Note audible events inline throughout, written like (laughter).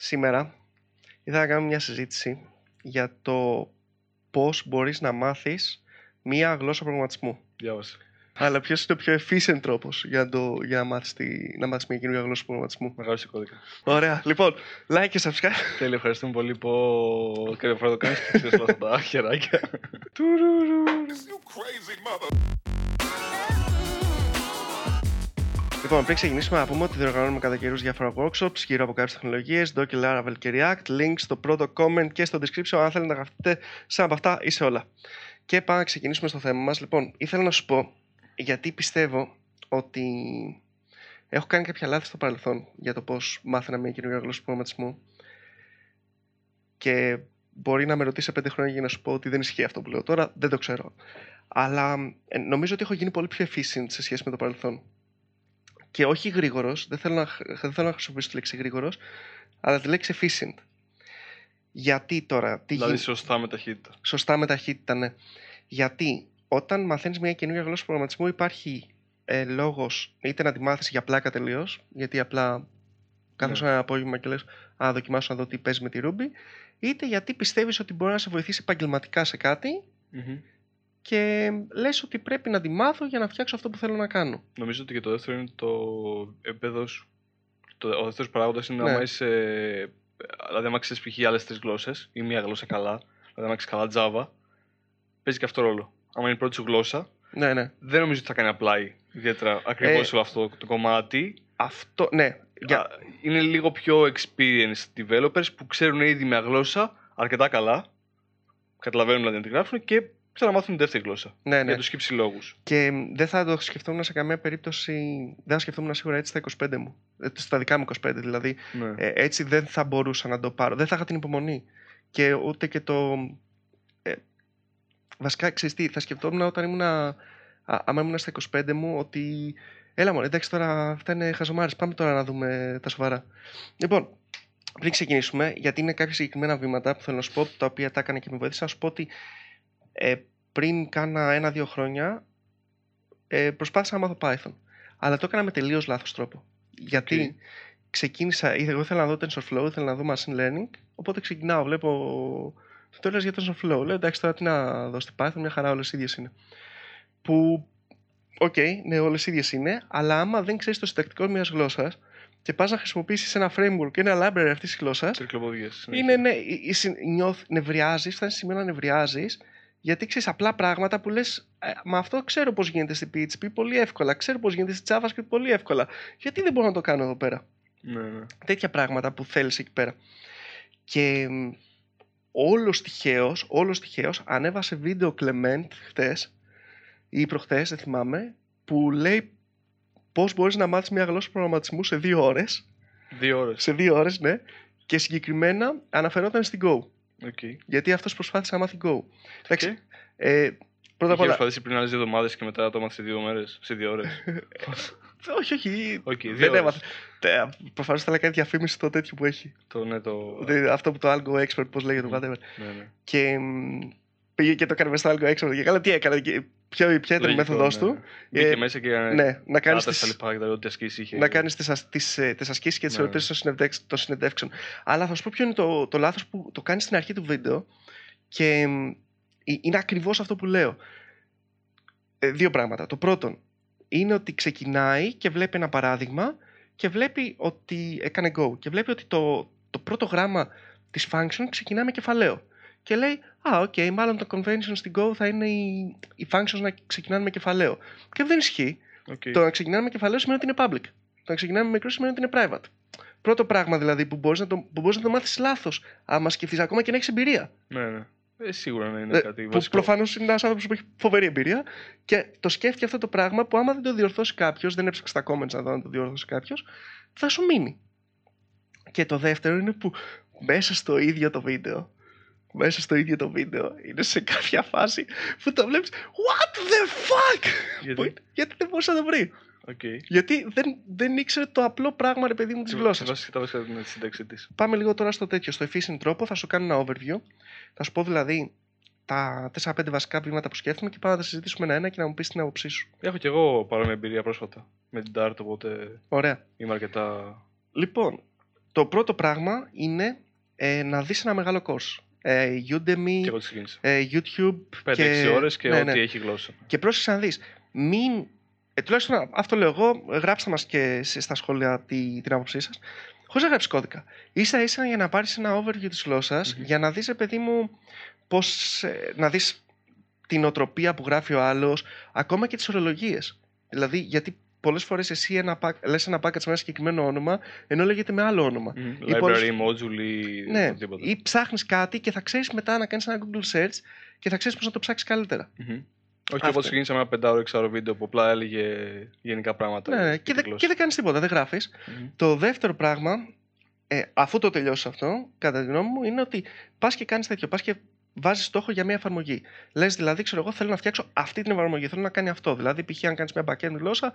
Σήμερα ήθελα να κάνουμε μια συζήτηση για το πώς μπορείς να μάθεις μία γλώσσα προγραμματισμού. Διάβασε. Αλλά ποιος είναι ο πιο efficient τρόπος για να, το, για να, μάθεις, τη, να μάθεις μια καινούργια γλώσσα προγραμματισμού; Μεγάλο κώδικα. Ωραία. Λοιπόν, like και subscribe. Τέλεια, ευχαριστούμε πολύ που κάθε φορά το κάνεις και ξέρεις όλα αυτά τα χεράκια. Λοιπόν, πριν ξεκινήσουμε, να πούμε ότι διοργανώνουμε κατά καιρούς διάφορα workshops γύρω από κάποιες τεχνολογίες, Docker, Laravel και React. Link στο πρώτο comment και στο description αν θέλετε να γραφτείτε σε από αυτά ή σε όλα. Και πάμε να ξεκινήσουμε στο θέμα μας. Λοιπόν, ήθελα να σου πω γιατί πιστεύω ότι έχω κάνει κάποια λάθη στο παρελθόν για το πώς μάθαινα μια καινούργια γλώσσα προγραμματισμού. Και μπορεί να με ρωτήσει σε πέντε χρόνια για να σου πω ότι δεν ισχύει αυτό που λέω τώρα, δεν το ξέρω. Αλλά ε, νομίζω ότι έχω γίνει πολύ πιο efficient σε σχέση με το παρελθόν και όχι γρήγορος, δεν, θέλω να, δεν θέλω να χρησιμοποιήσω τη λέξη γρήγορος, αλλά τη λέξη efficient. Γιατί τώρα. Τι δηλαδή, σωστά με ταχύτητα. Σωστά με ταχύτητα, ναι. Γιατί όταν μαθαίνεις μια καινούργια γλώσσα προγραμματισμού, υπάρχει ε, λόγος είτε να τη μάθεις για πλάκα τελείως, γιατί απλά κάθεσαι ναι. ένα απόγευμα και λες: Α, δοκιμάσω να δω τι παίζει με τη Ruby, είτε γιατί πιστεύεις ότι μπορεί να σε βοηθήσει επαγγελματικά σε κάτι και λες ότι πρέπει να τη μάθω για να φτιάξω αυτό που θέλω να κάνω. Νομίζω ότι και το δεύτερο είναι το επίπεδο σου. ο δεύτερος παράγοντας είναι ναι. άμα είσαι. Δηλαδή, άμα ξέρεις π.χ. άλλες τρεις γλώσσες ή μία γλώσσα καλά, δηλαδή, άμα ξέρεις καλά Java, παίζει και αυτό ρόλο. Άμα είναι η πρώτη σου γλώσσα, ναι, ναι. δεν νομίζω ότι θα κάνει apply ιδιαίτερα ακριβώς ε, όλο αυτό το κομμάτι. Αυτό, ναι. Για... Είναι λίγο πιο experienced developers που ξέρουν ήδη μια γλώσσα αρκετά καλά. Καταλαβαίνουν δηλαδή να την γράφουν και Θέλω να μάθουν δεύτερη γλώσσα. Ναι, ναι. Για τους κύψη λόγους. Και δεν θα το σκεφτόμουν σε καμία περίπτωση. Δεν θα σκεφτόμουν σίγουρα έτσι στα 25 μου. Ε, στα δικά μου 25 δηλαδή. Ναι. Ε, έτσι δεν θα μπορούσα να το πάρω. Δεν θα είχα την υπομονή. Και ούτε και το. Ε, βασικά, ξέρεις τι, θα σκεφτόμουν όταν ήμουν. Άμα ήμουν στα 25 μου, ότι. Έλα μόνο, εντάξει τώρα αυτά είναι χαζομάρες. Πάμε τώρα να δούμε τα σοβαρά. Λοιπόν, πριν ξεκινήσουμε, γιατί είναι κάποια συγκεκριμένα βήματα που θέλω να σου πω, τα οποία τα έκανα και με βοήθησαν, να σου πω ότι ε, πριν κάνα ένα-δύο χρόνια ε, προσπάθησα να μάθω Python. Αλλά το έκανα με τελείως λάθος τρόπο. Γιατί ξεκίνησα, εγώ ήθελα να δω TensorFlow, ήθελα να δω Machine Learning, οπότε ξεκινάω, βλέπω tutorials για TensorFlow. Λέω εντάξει τώρα τι να δω στην Python, μια χαρά όλες ίδιες είναι. Που, OK, okay, ναι, όλες ίδιες είναι, αλλά άμα δεν ξέρεις το συντακτικό μιας γλώσσας και πας να χρησιμοποιήσεις ένα framework και ένα library αυτής της γλώσσας. Είναι, ναι, νιώθ, νευριάζεις, φτάνει σημείο να νευριάζεις γιατί ξέρεις απλά πράγματα που λες, «Ε, Μα αυτό ξέρω πώς γίνεται στην PHP πολύ εύκολα. Ξέρω πώς γίνεται στη JavaScript πολύ εύκολα. Γιατί δεν μπορώ να το κάνω εδώ πέρα; Ναι, ναι. Τέτοια πράγματα που θέλεις εκεί πέρα. Και όλος τυχαίως, όλος τυχαίως ανέβασε βίντεο Clement χτες ή προχθές, δεν θυμάμαι, που λέει πώς μπορείς να μάθεις μια γλώσσα προγραμματισμού σε δύο ώρες. Δύο ώρες. Σε δύο ώρες, ναι. Και συγκεκριμένα αναφερόταν στην Go. Okay. Γιατί αυτός προσπάθησε να μάθει Go. Okay. Ε, πρώτα απ' όλα. προσπαθήσει πριν άλλες δύο εβδομάδες και μετά το μάθει σε δύο μέρες, σε δύο ώρες. (laughs) όχι, όχι. Okay, δεν έμαθε. Προφανώς θα κάνει διαφήμιση το τέτοιο που έχει. Το, ναι, το... Αυτό που το Algo Expert, πώς λέγεται, whatever. Ναι, ναι. Και πήγε και το έκανε μέσα στο Algo Expert. Και καλά, τι έκανε. Ποια, ποια ήταν η μέθοδός ναι. του. Μπήκε ε, μέσα και ναι, να κάνεις τις, είχε. να κάνεις τις, τις, ε, τις ασκήσεις και τις ναι, ερωτήσεις ναι. των συνεντεύξεων. Αλλά θα σου πω ποιο είναι το, το λάθος που το κάνεις στην αρχή του βίντεο και είναι ακριβώς αυτό που λέω. Ε, δύο πράγματα. Το πρώτο είναι ότι ξεκινάει και βλέπει ένα παράδειγμα και βλέπει ότι έκανε Go και βλέπει ότι το, το πρώτο γράμμα της function ξεκινάει με κεφαλαίο και λέει Α, OK, okay, μάλλον το convention στην Go θα είναι οι, οι functions να ξεκινάνε με κεφαλαίο. Και δεν ισχύει. Okay. Το να ξεκινάνε με κεφαλαίο σημαίνει ότι είναι public. Το να ξεκινάμε με μικρό σημαίνει ότι είναι private. Πρώτο πράγμα δηλαδή που μπορείς να το, να το μάθεις λάθος, άμα σκεφτείς ακόμα και να έχεις εμπειρία. Ναι, ναι. Ε, σίγουρα να είναι ε, κάτι Που προφανώς είναι ένας άνθρωπος που έχει φοβερή εμπειρία και το σκέφτηκε αυτό το πράγμα που άμα δεν το διορθώσει κάποιος, δεν έψαξε τα comments να δω αν το διορθώσει κάποιος, θα σου μείνει. Και το δεύτερο είναι που μέσα στο ίδιο το βίντεο μέσα στο ίδιο το βίντεο είναι σε κάποια φάση που το βλέπεις What the fuck! Γιατί, Γιατί δεν μπορούσε να το βρει. Okay. Γιατί δεν, δεν ήξερε το απλό πράγμα, ρε παιδί μου, της γλώσσας. Βασικά την σύνταξη της. Πάμε λίγο τώρα στο τέτοιο, στο efficient τρόπο. Θα σου κάνω ένα overview. Θα σου πω δηλαδή τα 4-5 βασικά βήματα που σκέφτομαι και πάμε να τα συζητήσουμε ένα-ένα και να μου πεις την άποψή σου. Έχω κι εγώ παρόμοια εμπειρία πρόσφατα με την Dart, οπότε. Ωραία. Είμαι αρκετά. Λοιπόν, το πρώτο πράγμα είναι ε, να δεις ένα μεγάλο course. Ε, Udemy, Και εγώ τις ξεκίνησα. ε, YouTube 5-6 και... ώρες και ναι, ό,τι ναι. έχει γλώσσα. Και πρόσεξε να δεις, μην... Ε, τουλάχιστον αυτό λέω εγώ, γράψτε μας και εσείς στα σχόλια τη, την άποψή σας, χωρίς να γράψεις κώδικα. Ίσα ίσα για να πάρεις ένα overview της γλωσσας Μμμ. για να δεις, ρε παιδί μου, πώς, ε, να δεις την οτροπία που γράφει ο άλλος, ακόμα και τις ορολογίες. Δηλαδή, γιατί πολλές φορές εσύ ένα, pack- λες ένα package με ένα συγκεκριμένο όνομα, ενώ λέγεται με άλλο όνομα. Μμμ. Ή Library, πολλές- module ή Ναι, οτιδήποτε. ή ψάχνεις κάτι και θα ξέρεις μετά να κάνεις ένα Google search και θα ξέρεις πώς να το ψάξεις καλύτερα. Μμμ. Όχι, Αυτό. εγώ ξεκίνησα με ένα πεντάωρο εξάωρο βίντεο που απλά έλεγε γενικά πράγματα. Ναι, ναι, για και, τη δεν- γλώσσα. και δεν κάνεις τίποτα, δεν γράφεις. Μμμ. Το δεύτερο πράγμα, ε, αφού το τελειώσει αυτό, κατά τη γνώμη μου, είναι ότι πας και κάνεις τέτοιο. Πας και βάζεις στόχο για μια εφαρμογή. Λες δηλαδή, ξέρω εγώ, θέλω να φτιάξω αυτή την εφαρμογή. Θέλω να κάνει αυτό. Δηλαδή, π.χ. αν κάνεις μια backend γλώσσα,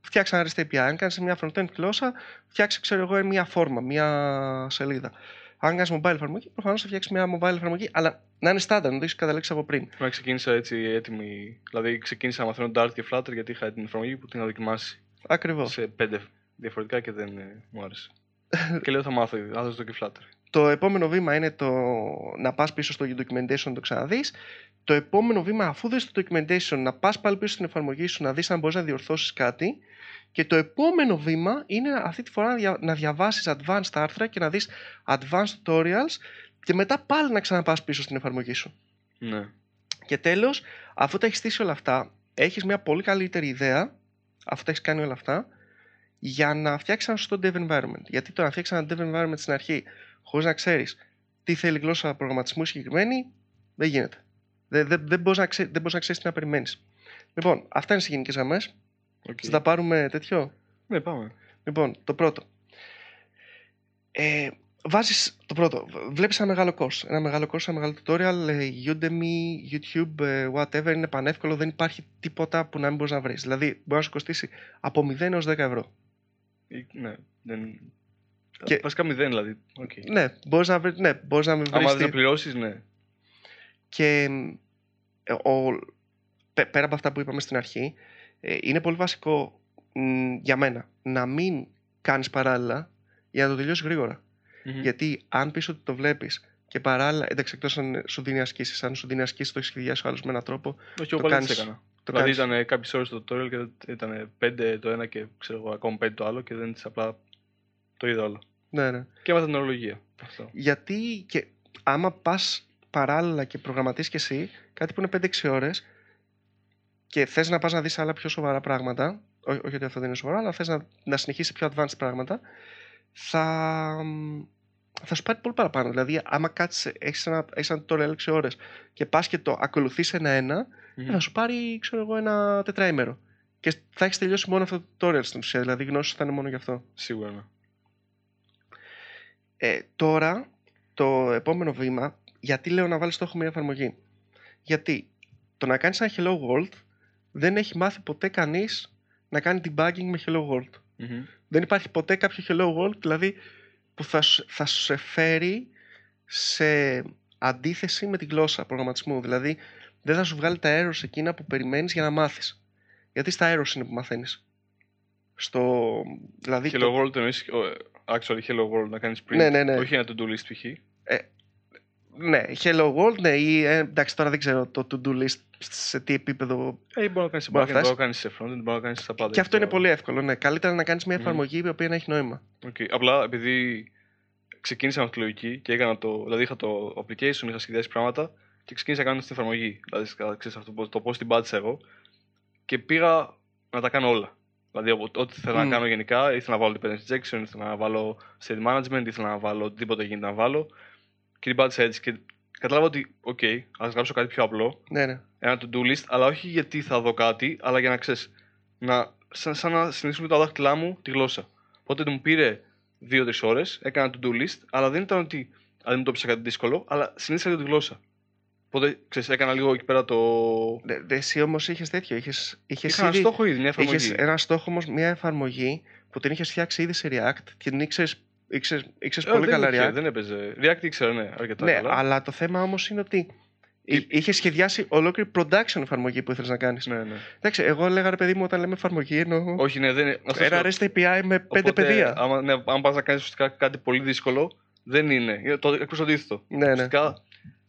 φτιάξε ένα REST API. Αν κάνεις μια frontend γλώσσα, φτιάξε, ξέρω εγώ, μια φόρμα, μια σελίδα. Αν κάνεις mobile εφαρμογή, προφανώς θα φτιάξεις μια mobile εφαρμογή, αλλά να είναι standard, να το έχεις καταλήξει από πριν. Εγώ ξεκίνησα έτσι έτοιμη. Δηλαδή ξεκίνησα να μαθαίνω Dart και Flutter γιατί είχα την εφαρμογή που την είχα δοκιμάσει Ακριβώς. σε πέντε διαφορετικά και δεν ε, μου άρεσε. Και λέω θα μάθω, θα δώσω το και Flutter. Το επόμενο βήμα είναι το να πας πίσω στο documentation να το ξαναδείς. Το επόμενο βήμα, αφού δεις το documentation, να πας πάλι πίσω στην εφαρμογή σου, να δεις αν μπορείς να διορθώσεις κάτι. Και το επόμενο βήμα είναι αυτή τη φορά να, δια, να διαβάσεις advanced άρθρα και να δεις advanced tutorials και μετά πάλι να ξαναπάς πίσω στην εφαρμογή σου. Ναι. Και τέλος, αφού τα έχεις στήσει όλα αυτά, έχεις μια πολύ καλύτερη ιδέα, αφού τα έχεις κάνει όλα αυτά, για να φτιάξεις ένα σωστό dev environment. Γιατί το να φτιάξεις ένα dev environment στην αρχή, χωρίς να ξέρεις τι θέλει η γλώσσα προγραμματισμού συγκεκριμένη, δεν γίνεται. Δεν, δεν, δεν μπορείς να, ξέ, δεν μπορείς να ξέρεις τι να περιμένεις. Λοιπόν, αυτά είναι σε γενικές γραμμές. Οκ. Θα τα πάρουμε τέτοιο; Ναι, πάμε. Λοιπόν, το πρώτο. Ε, βάζεις το πρώτο. Βλέπεις ένα μεγάλο course. Ένα μεγάλο course, ένα μεγάλο tutorial, ε, Udemy, YouTube, ε, whatever, είναι πανεύκολο. Δεν υπάρχει τίποτα που να μην μπορείς να βρεις. Δηλαδή, μπορεί να σου κοστίσει από 0 έως 10 ευρώ. Ή- Ναι, δεν... Και- Βασικά μηδέν δηλαδή. Οκ. Ναι, μπορείς να, βρεις, ναι, μπορείς να μην βρεις Άμα τι- δεν πληρώσεις, ναι. Και ε, ο, πέ- πέρα από αυτά που είπαμε στην αρχή, ε, είναι πολύ βασικό μ, για μένα να μην κάνεις παράλληλα για να το τελειώσεις γρήγορα. Μμμ. Γιατί αν πεις ότι το βλέπεις και παράλληλα, εντάξει, εκτός αν σου δίνει ασκήσεις, αν σου δίνει ασκήσεις το έχεις σχεδιάσει ο άλλος με έναν τρόπο, Όχι, το εγώ πάλι κάνεις- τις έκανα. Το δηλαδή κάνεις. ήταν κάποιες ώρες το tutorial και ήταν πέντε το ένα και ξέρω εγώ ακόμα πέντε το άλλο και δεν τις απλά το είδα όλο. Ναι, ναι. Και έμαθα την ορολογία. Αυτό. Γιατί και άμα πας παράλληλα και προγραμματίσεις και εσύ κάτι που είναι 5-6 ώρες και θες να πας να δεις άλλα πιο σοβαρά πράγματα, ό, όχι ότι αυτό δεν είναι σοβαρό, αλλά θες να, να συνεχίσεις πιο advanced πράγματα, θα, θα σου πάρει πολύ παραπάνω. Δηλαδή, άμα κάτσεις, έχεις ένα, έχεις ένα tutorial 6 ώρες και πας και το ακολουθείς ένα-ένα, Μμμ. θα σου πάρει, ξέρω εγώ, ένα τετραήμερο. Και θα έχεις τελειώσει μόνο αυτό το tutorial στην ουσία, δηλαδή η γνώση σου θα είναι μόνο γι' αυτό. Σίγουρα. ναι. Ε, τώρα, το επόμενο βήμα, γιατί λέω να βάλεις στόχο μια εφαρμογή. Γιατί το να κάνεις ένα Hello World δεν έχει μάθει ποτέ κανείς να κάνει debugging με Hello World. Μμμ. Δεν υπάρχει ποτέ κάποιο Hello World, δηλαδή, που θα, σου- θα σου σε φέρει σε αντίθεση με τη γλώσσα προγραμματισμού. Δηλαδή, δεν θα σου βγάλει τα errors εκείνα που περιμένεις για να μάθεις. Γιατί στα errors είναι που μαθαίνεις; Στο, δηλαδή, Hello το- World εννοείς, ο- actually Hello World να κάνεις print. Ναι, ναι, ναι. Όχι ένα to-do list π.χ. Ναι, Hello World, ναι, ή, ε, εντάξει τώρα δεν ξέρω το to-do list σε τι επίπεδο. Ε, μπορεί να κάνεις σε Μπορεί backend, να μπορεί φτάσεις. να κάνεις σε frontend, μπορεί να κάνεις στα πάντα. Και αυτό είναι Το- πολύ εύκολο, ναι. Καλύτερα να κάνεις μια Μμμ. εφαρμογή η οποία να έχει νόημα. Οκ. Απλά επειδή ξεκίνησα με αυτή τη λογική και έκανα το. Δηλαδή είχα το application, είχα σχεδιάσει πράγματα και ξεκίνησα κάνοντας την εφαρμογή. Δηλαδή, σκα- ξέρεις αυτό, πώς- το πώς την πάτησα εγώ και πήγα να τα κάνω όλα. Δηλαδή, ό- ό,τι ήθελα Μμ. να κάνω γενικά, ήθελα να βάλω dependency injection, ήθελα να βάλω state management, ήθελα να βάλω οτιδήποτε γίνεται να βάλω. Και την πάτησα έτσι. Και κατάλαβα ότι, οκ, ας γράψω κάτι πιο απλό, Ναι, ναι. ένα to-do list, αλλά όχι γιατί θα δω κάτι, αλλά για να ξέρεις. Να, σαν, σαν να συνηθίσουν τα δάχτυλά μου τη γλώσσα. Οπότε μου πήρε 2-3 ώρες, έκανα to-do list, αλλά δεν ήταν ότι αντιμετώπισα κάτι δύσκολο, αλλά συνήθισα λίγο τη γλώσσα. Οπότε ξέρεις, έκανα λίγο εκεί πέρα το. Δε- δε- Εσύ όμως είχες τέτοιο. Είχες, είχες Είχα ένα ήδη- στόχο ήδη, μια εφαρμογή. Είχες ένα στόχο όμως, μια εφαρμογή που την είχες φτιάξει ήδη σε React και την ήξερε ήξερες, ήξερες Ε, πολύ δεν καλά είχε, React. Δεν έπαιζε. React ήξερα, ναι, αρκετά ναι, καλά. αλλά το θέμα όμως είναι ότι Είχες σχεδιάσει ολόκληρη production εφαρμογή που ήθελες να κάνεις. Ναι, ναι. Εντάξει, εγώ έλεγα ρε παιδί μου όταν λέμε εφαρμογή εννοώ. Όχι, ναι, δεν είναι. Ένα REST API με πέντε παιδεία. Άμα, ναι, αν πας να κάνεις κάτι πολύ δύσκολο, δεν είναι. Το εκτός αντίθετο. Ναι, ναι. Ουσιαστικά,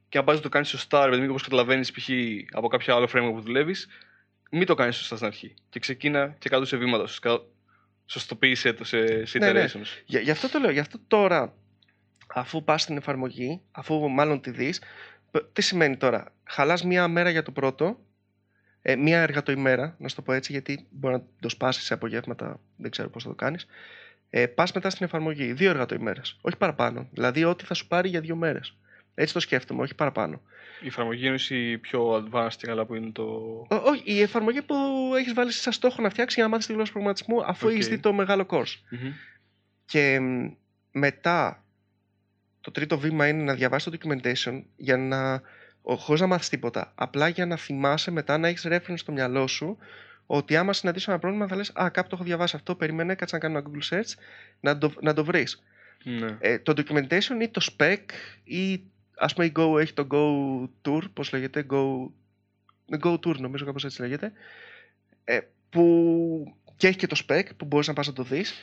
και αν πας να το κάνεις σωστά, ρε παιδί μου, όπως καταλαβαίνεις π.χ. από κάποιο άλλο framework που δουλεύεις, μην το κάνεις σωστά στην αρχή. Και ξεκίνα και κάτω σε βήματα. Σωστοποίησε το σε, σε ναι, ναι. iterations. Ναι. Για, γι' αυτό το λέω. Γι' αυτό τώρα, αφού πας στην εφαρμογή, αφού μάλλον τη δεις, τι σημαίνει τώρα; Χαλάς μία μέρα για το πρώτο, ε, μία εργατοημέρα, να σου το πω έτσι, γιατί μπορεί να το σπάσεις σε απογεύματα, δεν ξέρω πώς θα το κάνεις. Ε, Πας μετά στην εφαρμογή, δύο εργατοημέρε. Όχι παραπάνω. Δηλαδή, ό,τι θα σου πάρει για δύο μέρες. Έτσι το σκέφτομαι, όχι παραπάνω. Η εφαρμογή είναι η πιο advanced καλά που είναι το. όχι, η εφαρμογή που έχεις βάλει σαν στόχο να φτιάξεις για να μάθεις τη γλώσσα προγραμματισμού αφού okay. έχεις δει το μεγάλο course. mm Και μετά το τρίτο βήμα είναι να διαβάσεις το documentation για να. χωρίς να μάθεις τίποτα. Απλά για να θυμάσαι μετά να έχεις reference στο μυαλό σου ότι άμα συναντήσω ένα πρόβλημα θα λες «Α, κάπου το έχω διαβάσει αυτό, περίμενε, κάτσε να κάνω ένα Google search, να το, να το βρεις». Ναι. Ε, το documentation ή το spec ή ας πούμε η Go έχει το Go Tour, πώς λέγεται, Go, Go Tour νομίζω κάπως έτσι λέγεται, ε, που και έχει και το spec που μπορείς να πας να το δεις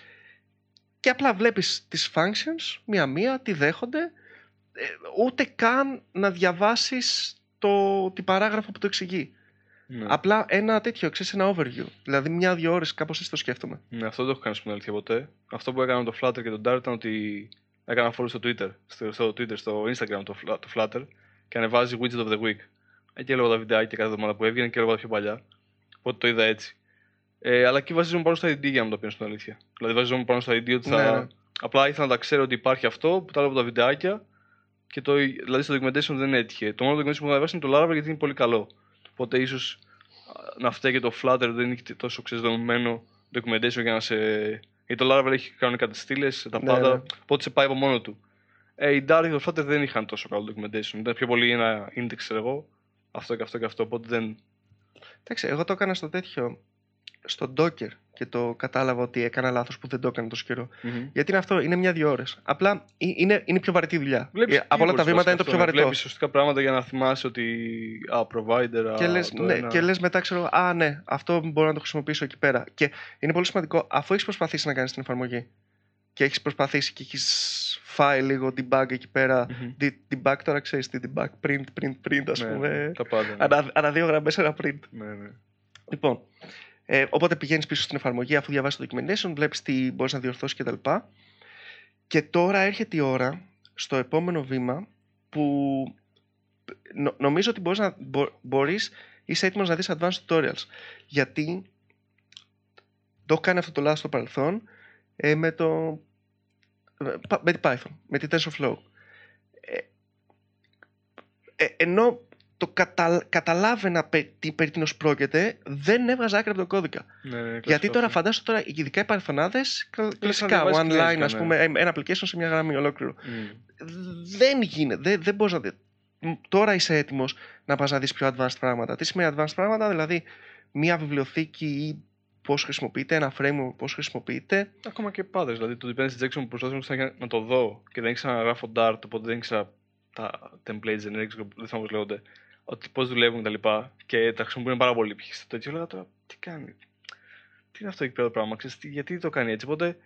και απλά βλέπεις τις functions μία-μία, τι δέχονται, ε, ούτε καν να διαβάσεις το, την παράγραφο που το εξηγεί. Ναι. Απλά ένα τέτοιο, ξέρεις, ένα overview. Δηλαδή, μια-δύο ώρες, κάπως έτσι το σκέφτομαι. Ναι, αυτό δεν το έχω κάνει στην αλήθεια ποτέ. Αυτό που έκανα το Flutter και τον Dart ήταν ότι έκανα follow στο Twitter, στο, στο Twitter, στο Instagram το, το Flutter και ανεβάζει widget of the week. Εκεί έλεγα τα βιντεάκια κάθε εβδομάδα που έβγαινε και έλεγα τα πιο παλιά. Οπότε το είδα έτσι. Ε, αλλά εκεί βασίζομαι πάνω στα ID για να το πεις στην αλήθεια. Δηλαδή βασίζομαι πάνω στα ID ότι θα. Ναι, ναι. Απλά ήθελα να τα ξέρω ότι υπάρχει αυτό που τα λέω από τα βιντεάκια και το, δηλαδή στο documentation δεν έτυχε. Το μόνο documentation που θα διαβάσει είναι το Laravel γιατί είναι πολύ καλό. Οπότε ίσως να φταίει και το Flutter δεν έχει τόσο ξεσδομημένο documentation για να σε. Γιατί το Laravel έχει κανονικά τις στήλες, τα ναι, πάντα. Ναι. Οπότε σε πάει από μόνο του. Ε, οι Dart και το Flutter δεν είχαν τόσο καλό documentation. Ήταν πιο πολύ ένα index, εγώ. Αυτό και αυτό και αυτό. Οπότε δεν. Εντάξει, εγώ το έκανα στο τέτοιο στο Docker και το κατάλαβα ότι έκανα λάθος που δεν το έκανα τόσο καιρό. Mm-hmm. Γιατί είναι αυτό, είναι μια-δύο ώρες. Απλά είναι, είναι πιο βαρετή δουλειά. Βλέπεις ε, από όλα τα βήματα είναι το πιο βαρετό. Βλέπεις σωστικά πράγματα για να θυμάσαι ότι. Α, provider. Και λες ναι, λες μετά, ξέρω, Α, ναι, αυτό μπορώ να το χρησιμοποιήσω εκεί πέρα. Και είναι πολύ σημαντικό, αφού έχεις προσπαθήσει να κάνεις την εφαρμογή και έχεις προσπαθήσει και έχεις φάει λίγο debug εκεί πέρα. Mm-hmm. Debug τώρα ξέρεις τι debug, print, print, print, ας ναι, πούμε. Τα πάντα. Ναι. Ανά, ανά δύο γραμμές ένα print. Ναι, ναι. Λοιπόν, ε, οπότε πηγαίνεις πίσω στην εφαρμογή αφού διαβάσεις το documentation, βλέπεις τι μπορείς να διορθώσεις κτλ. Και, και τώρα έρχεται η ώρα στο επόμενο βήμα που νομίζω ότι μπορείς να, μπορείς, είσαι έτοιμος να δεις advanced tutorials. Γιατί το έχω κάνει αυτό το λάθος στο παρελθόν ε, με το με την Python, με την TensorFlow. Ε, ε, ενώ το κατα... καταλάβαινα τι περί τίνος πρόκειται, δεν έβγαζα άκρη από τον κώδικα. Ναι, ναι, Γιατί τώρα φαντάσου τώρα, ειδικά οι παρελθονάδε, κλασικά, one line, ας πούμε, ένα application σε μια γραμμή ολόκληρο. Mm. Δεν γίνεται, δεν, δεν μπορείς να δει. Τώρα είσαι έτοιμος να πας να δεις πιο advanced πράγματα. Τι σημαίνει advanced πράγματα, δηλαδή μια βιβλιοθήκη ή πώς χρησιμοποιείται, ένα framework πώς χρησιμοποιείται. Ακόμα και πάντες. Δηλαδή το dependency injection που προσπαθώ να το δω και δεν ήξερα να γράφω Dart, οπότε δεν ήξερα τα templates, δεν ήξερα, δεν θα λέγονται ότι πώς δουλεύουν τα λοιπά και τα χρησιμοποιούν πάρα πολύ. Πήγε στο τέτοιο, λέγα τώρα τι κάνει; Τι είναι αυτό εκεί πέρα το πράγμα, ξέρεις, γιατί το κάνει έτσι; Οπότε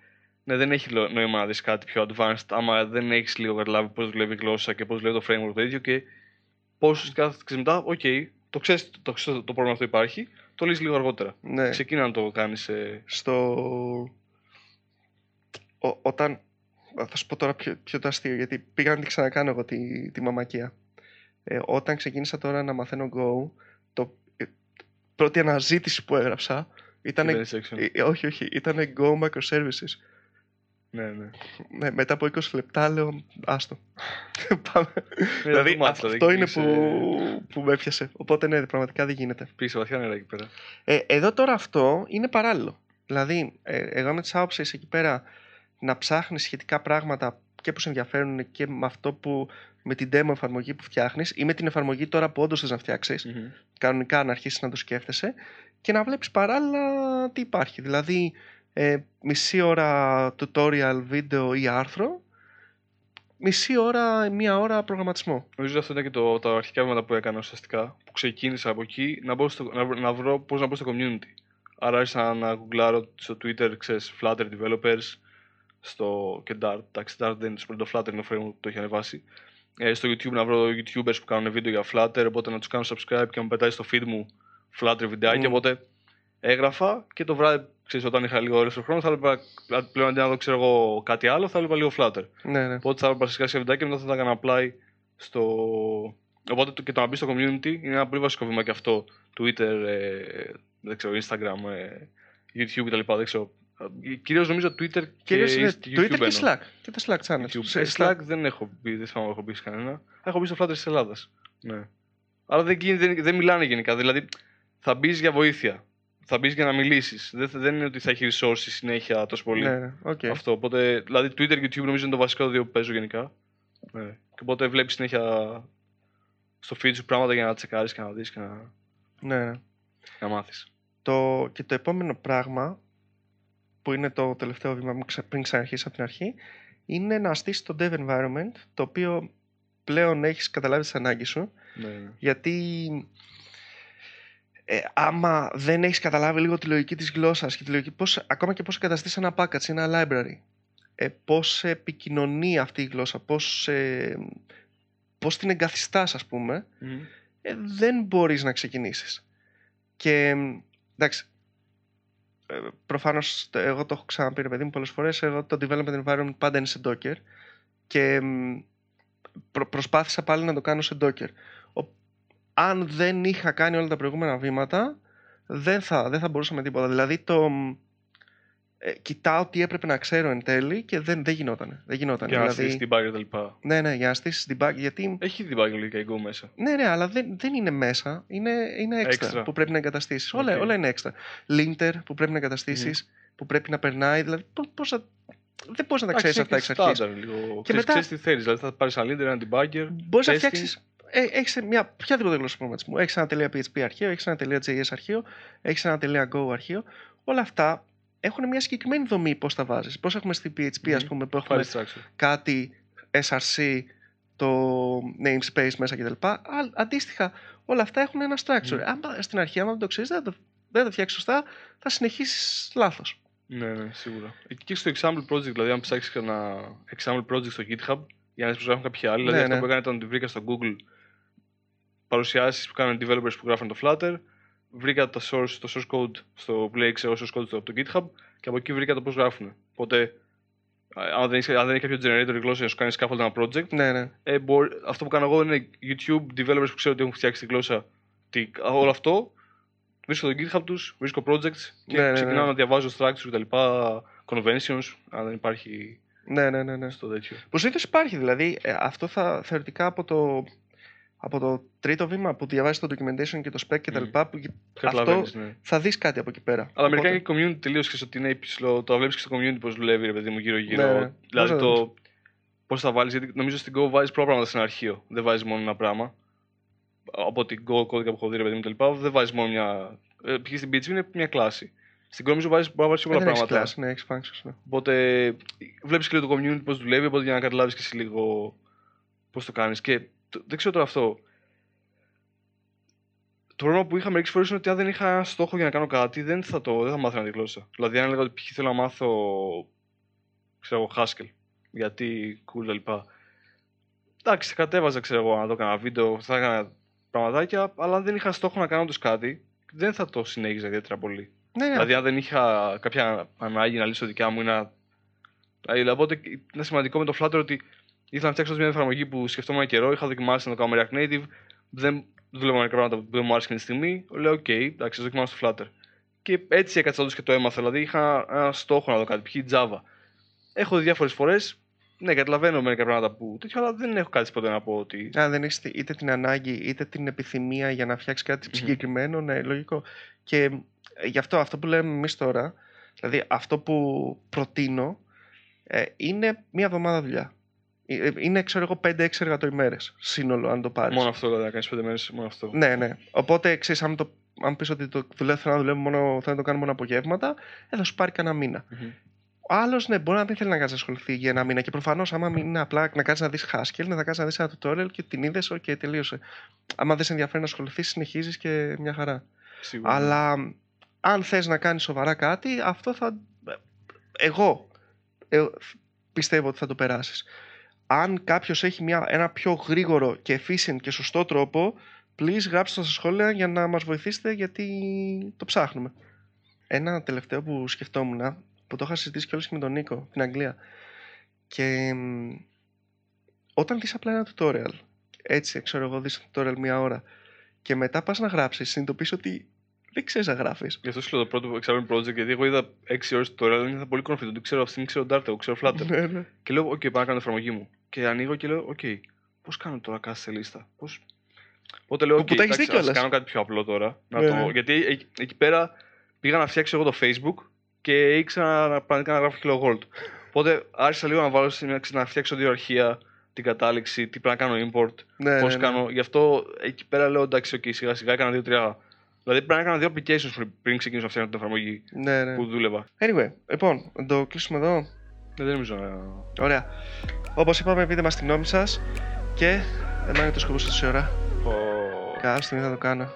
ναι, δεν έχει νόημα να δεις κάτι πιο advanced, άμα δεν έχεις λίγο καταλάβει πώς δουλεύει η γλώσσα και πώς δουλεύει το framework το ίδιο και πώς κάθε μετά, OK, okay, το ξέρεις το, το, το, πρόβλημα αυτό υπάρχει, το λύσεις λίγο αργότερα. Ναι. Ξεκίνα να το κάνεις. Ε... Στο. Ο, όταν. Θα σου πω τώρα ποιο, ποιο το αστείο, γιατί πήγα να την ξανακάνω εγώ τη, τη μαλακία. Ε, όταν ξεκίνησα τώρα να μαθαίνω Go, το ε, πρώτη αναζήτηση που έγραψα ήταν. Ε, ε, όχι, όχι, ήταν Go Microservices. Ναι, ναι. ναι, μετά από 20 λεπτά λέω άστο. (laughs) Πάμε. Ναι, δηλαδή αυτό είναι που, που με έπιασε. Οπότε ναι, πραγματικά δεν γίνεται. Πίσω βαθιά νερά εκεί πέρα. Ε, εδώ τώρα αυτό είναι παράλληλο. Δηλαδή, ε, εγώ με τις άποψεις εκεί πέρα να ψάχνεις σχετικά πράγματα και που σε ενδιαφέρουν και με αυτό που με την demo εφαρμογή που φτιάχνεις ή με την εφαρμογή τώρα που όντως θες να φτιάξεις. Mm-hmm. Κανονικά να αρχίσεις να το σκέφτεσαι και να βλέπεις παράλληλα τι υπάρχει. Δηλαδή, ε, μισή ώρα tutorial, βίντεο ή άρθρο μισή ώρα, μία ώρα προγραμματισμό. Νομίζω αυτό ήταν και το, τα αρχικά βήματα που έκανα ουσιαστικά. Που ξεκίνησα από εκεί να, μπω στο, να, να βρω πώς να μπω στο community. Άρα άρχισα να γκουγκλάρω στο Twitter, ξέρεις, Flutter developers, στο και Dart. Εντάξει, Dart δεν είναι το Flutter, είναι το framework που το έχει ανεβάσει. Ε, στο YouTube να βρω YouTubers που κάνουν βίντεο για Flutter, οπότε να τους κάνω subscribe και να μου πετάει στο feed μου Flutter βιντεάκι. Mm. Οπότε έγραφα και το βράδυ, ξέρεις, όταν είχα λίγο ώρες χρόνο, θα έλεγα πλέον αντί να δω ξέρω εγώ, κάτι άλλο, θα έλεγα λίγο Flutter. Ναι, ναι. Οπότε θα έλεγα σιγά βιντεάκι και μετά θα τα έκανα apply στο. Οπότε και το να μπει στο community είναι ένα πολύ βασικό βήμα και αυτό. Twitter, ε, δεν ξέρω, Instagram, ε, YouTube κτλ. Δεν ξέρω. Κυρίως νομίζω Twitter και, YouTube. Twitter και Slack. Και τα Slack channels. YouTube. Σε Slack δεν έχω μπει, δεν θυμάμαι έχω μπει κανένα. Έχω μπει στο Flutter της Ελλάδας. Ναι. Αλλά δεν, δεν, δεν μιλάνε γενικά. Δηλαδή θα μπεις για βοήθεια. Θα μπεις για να μιλήσεις. Δεν, δεν είναι ότι θα έχει resources συνέχεια τόσο πολύ. Ναι, okay. Αυτό. Οπότε, δηλαδή Twitter και YouTube νομίζω είναι το βασικό δύο που παίζω γενικά. Ναι. Και οπότε βλέπεις συνέχεια στο feed σου πράγματα για να τσεκάρεις και να δεις και να, ναι. ναι. να μάθεις. Το, και το επόμενο πράγμα που είναι το τελευταίο βήμα μου πριν ξαναρχίσει από την αρχή είναι να στήσει το dev environment το οποίο πλέον έχεις καταλάβει τις ανάγκες σου. Ναι, ναι. γιατί ε, άμα δεν έχεις καταλάβει λίγο τη λογική της γλώσσας και τη λογική, πώς, ακόμα και πώς εγκαταστήσει ένα package, ένα library ε, πώς επικοινωνεί αυτή η γλώσσα πώς, ε, πώς την εγκαθιστάς ας πούμε ε, δεν μπορείς να ξεκινήσεις. Και εντάξει ε, Προφανώς εγώ το έχω ξαναπεί ρε παιδί μου πολλές φορές εγώ το development environment πάντα είναι σε Docker και προσπάθησα πάλι να το κάνω σε Docker. Αν δεν είχα κάνει όλα τα προηγούμενα βήματα δεν θα, δεν θα μπορούσα με τίποτα. Δηλαδή το ε, κοιτάω τι έπρεπε να ξέρω εν τέλει και δεν, δεν γινόταν. Δεν γινόταν. Για να δηλαδή, στήσει debug και τα Ναι, ναι, για να στήσει debug. Γιατί... Έχει debug λογικά η Go μέσα. Ναι, ναι, αλλά δεν, δεν είναι μέσα. Είναι, είναι extra, που πρέπει να εγκαταστήσεις. Okay. Όλα, όλα είναι extra. Linter που πρέπει να εγκαταστήσεις, mm. που πρέπει να περνάει. Δηλαδή, πώς θα... δεν μπορείς να τα ξέρεις αυτά εξ αρχής. Και μετά. Ξέρεις τι θέλεις. Δηλαδή, θα πάρεις ένα linter, ένα debugger. Μπορείς να φτιάξει. Ε, έχεις μια οποιαδήποτε γλώσσα προγραμματισμού. Έχεις ένα .php αρχείο, έχεις ένα .js αρχείο, έχεις ένα .go αρχείο. Όλα αυτά έχουν μια συγκεκριμένη δομή πώς τα βάζεις. Πώς έχουμε στη PHP, ας πούμε, που έχουμε κάτι SRC, το namespace μέσα κτλ. Αντίστοιχα, όλα αυτά έχουν ένα structure. Αν στην αρχή, άμα δεν το ξέρεις, δεν, το, δεν το φτιάξεις σωστά, θα συνεχίσεις λάθος. Ναι, ναι, σίγουρα. Και στο example project, δηλαδή, αν ψάξεις ένα example project στο GitHub, για να προσγράφουν κάποιοι άλλοι, δηλαδή ναι, αυτό ναι. που έκανε ήταν ότι βρήκα στο Google παρουσιάσεις που κάνουν developers που γράφουν το Flutter, βρήκα το source, το source code στο Play, ξέρω source code στο, το GitHub και από εκεί βρήκα το πώς γράφουν. Οπότε, αν δεν, αν δεν έχεις κάποιο generator η γλώσσα να σου κάνεις scaffold ένα project, ναι, ναι. Ε, μπορεί, αυτό που κάνω εγώ είναι YouTube developers που ξέρω ότι έχουν φτιάξει τη γλώσσα. Τι, όλο αυτό βρίσκω το GitHub τους, βρίσκω projects και ναι, ναι, ξεκινάω ναι. να διαβάζω structures κτλ. Conventions, αν δεν υπάρχει. Ναι, ναι, ναι. ναι. Στο τέτοιο. Προσήθω υπάρχει δηλαδή. Ε, αυτό θα θεωρητικά από το από το τρίτο βήμα που διαβάζεις το documentation και το spec και τα λοιπά, που αυτό ναι. θα δεις κάτι από εκεί πέρα. Αλλά μερικά και community τελείω και ότι είναι υψηλό. Το βλέπεις και στο community πώς δουλεύει, ρε παιδί μου, γύρω-γύρω. Ναι, ναι. Δηλαδή το. Πώς θα βάλεις, γιατί νομίζω στην Go βάζεις πράγματα σε ένα αρχείο. Δεν βάζεις μόνο ένα πράγμα. Από την Go κώδικα που έχω δει, ρε παιδί μου, λοιπά, Δεν βάζεις μόνο μια. Ε, π.χ. στην PHP είναι μια κλάση. Στην Go νομίζω βάζεις, μπορεί να βάλει πολλά πράγματα. Κλάση, ναι, έχεις functions. Ναι. Οπότε βλέπεις και λίγο το community πώς δουλεύει, οπότε για να καταλάβεις και εσύ λίγο πώς το κάνεις. Και δεν ξέρω τώρα αυτό. Το πρόβλημα που είχα μερικές φορές είναι ότι αν δεν είχα στόχο για να κάνω κάτι, δεν θα, το, δεν θα μάθαινα τη γλώσσα. Δηλαδή, αν έλεγα ότι π.χ. θέλω να μάθω. ξέρω εγώ, Haskell. Γιατί cool λοιπά. Εντάξει, κατέβαζα, ξέρω εγώ, να δω κανένα βίντεο, θα έκανα πραγματάκια, αλλά αν δεν είχα στόχο να κάνω τους κάτι, δεν θα το συνέχιζα ιδιαίτερα πολύ. Ναι, ναι. Δηλαδή, αν δεν είχα κάποια ανάγκη να λύσω δικιά μου ή να. Δηλαδή, οπότε είναι σημαντικό με το Flutter ότι ήθελα να φτιάξω μια εφαρμογή που σκεφτόμουν ένα καιρό, είχα δοκιμάσει να το κάνω React Native, δεν δουλεύω μερικά πράγματα που δεν μου άρεσαν τη στιγμή. Λέω: OK, εντάξει, δοκιμάσω στο Flutter. Και έτσι έκατσα και το έμαθα. Δηλαδή είχα ένα στόχο να δω κάτι, π.χ. Java. Έχω δει διάφορες φορές. Ναι, καταλαβαίνω μερικά πράγματα που τέτοιο, αλλά δεν έχω κάτι ποτέ να πω ότι. Αν δεν έχεις είτε την ανάγκη είτε την επιθυμία για να φτιάξεις κάτι mm-hmm. συγκεκριμένο, ναι, λογικό. Και ε, γι' αυτό αυτό που λέμε εμείς τώρα, δηλαδή αυτό που προτείνω, ε, είναι μία εβδομάδα δουλειά. Ε, είναι, ξέρω εγώ, 5-6 εργατοημέρες σύνολο, αν το πάρεις. Μόνο αυτό, δηλαδή, να κάνεις 5 μέρες, μόνο αυτό. Ναι, ναι. Οπότε, ξέρεις, αν, το, αν πεις ότι το δουλεύω, θέλω να δουλεύω μόνο, θέλω να το κάνω μόνο απογεύματα, ε, θα σου πάρει κανένα μήνα. Mm-hmm. Ο άλλος, ναι, μπορεί να μην θέλει να κάτσει να ασχοληθεί για ένα μήνα. Και προφανώς, άμα μην είναι απλά να κάτσει να δεις Haskell, να κάτσει να δεις ένα tutorial και την είδες, OK, τελείωσε. Άμα δεν σε ενδιαφέρει να ασχοληθείς, συνεχίζεις και μια χαρά. Σίγουρα. Αλλά αν θες να κάνεις σοβαρά κάτι, αυτό θα. Εγώ ε, πιστεύω ότι θα το περάσεις. Αν κάποιος έχει μια, ένα πιο γρήγορο και efficient και σωστό τρόπο, please γράψτε στα σχόλια για να μας βοηθήσετε γιατί το ψάχνουμε. Ένα τελευταίο που σκεφτόμουν, που το είχα συζητήσει κιόλας και με τον Νίκο, την Αγγλία. Και όταν δεις απλά ένα tutorial, έτσι, ξέρω εγώ, δεις tutorial μία ώρα και μετά πας να γράψεις, συνειδητοποιείς ότι δεν ξέρεις να γράφεις. Γι' αυτό σου λέω το πρώτο examen project, γιατί εγώ είδα 6 ώρες tutorial, ήταν πολύ confident. Δεν ξέρω αυτήν, ξέρω Dart, εγώ ξέρω Flutter. Ναι, ναι. Και λέω, OK, πάω να κάνω εφαρμογή μου. Και ανοίγω και λέω, OK, πώς κάνω τώρα κάθε σελίστα. Πώς... Οπότε λέω, OK, Που τα έχεις εντάξει, δει ας κιόλας. κάνω κάτι πιο απλό τώρα. Να Ναι, το... ναι. Γιατί εκεί, εκεί πέρα πήγα να φτιάξω εγώ το Facebook και ήξερα να, πραγματικά να γράφω Gold. Οπότε άρχισα λίγο να βάλω σε- να φτιάξω δύο αρχεία, την κατάληξη, τι πρέπει να κάνω import, Ναι, πώς ναι, ναι. κάνω. Γι' αυτό εκεί πέρα λέω εντάξει, OK, σιγά σιγά έκανα δύο-τρία. Δηλαδή πρέπει να έκανα δύο applications πριν- πριν ξεκινήσω να φτιάχνω την εφαρμογή Ναι, ναι. που δούλευα. Anyway, λοιπόν, να το κλείσουμε εδώ. Ναι, δεν νομίζω να. Ωραία. Όπως είπαμε, πείτε μας τη γνώμη σας και εμένα το σκοπό σας ώρα. Πω. Κάτσε, τι θα το κάνω.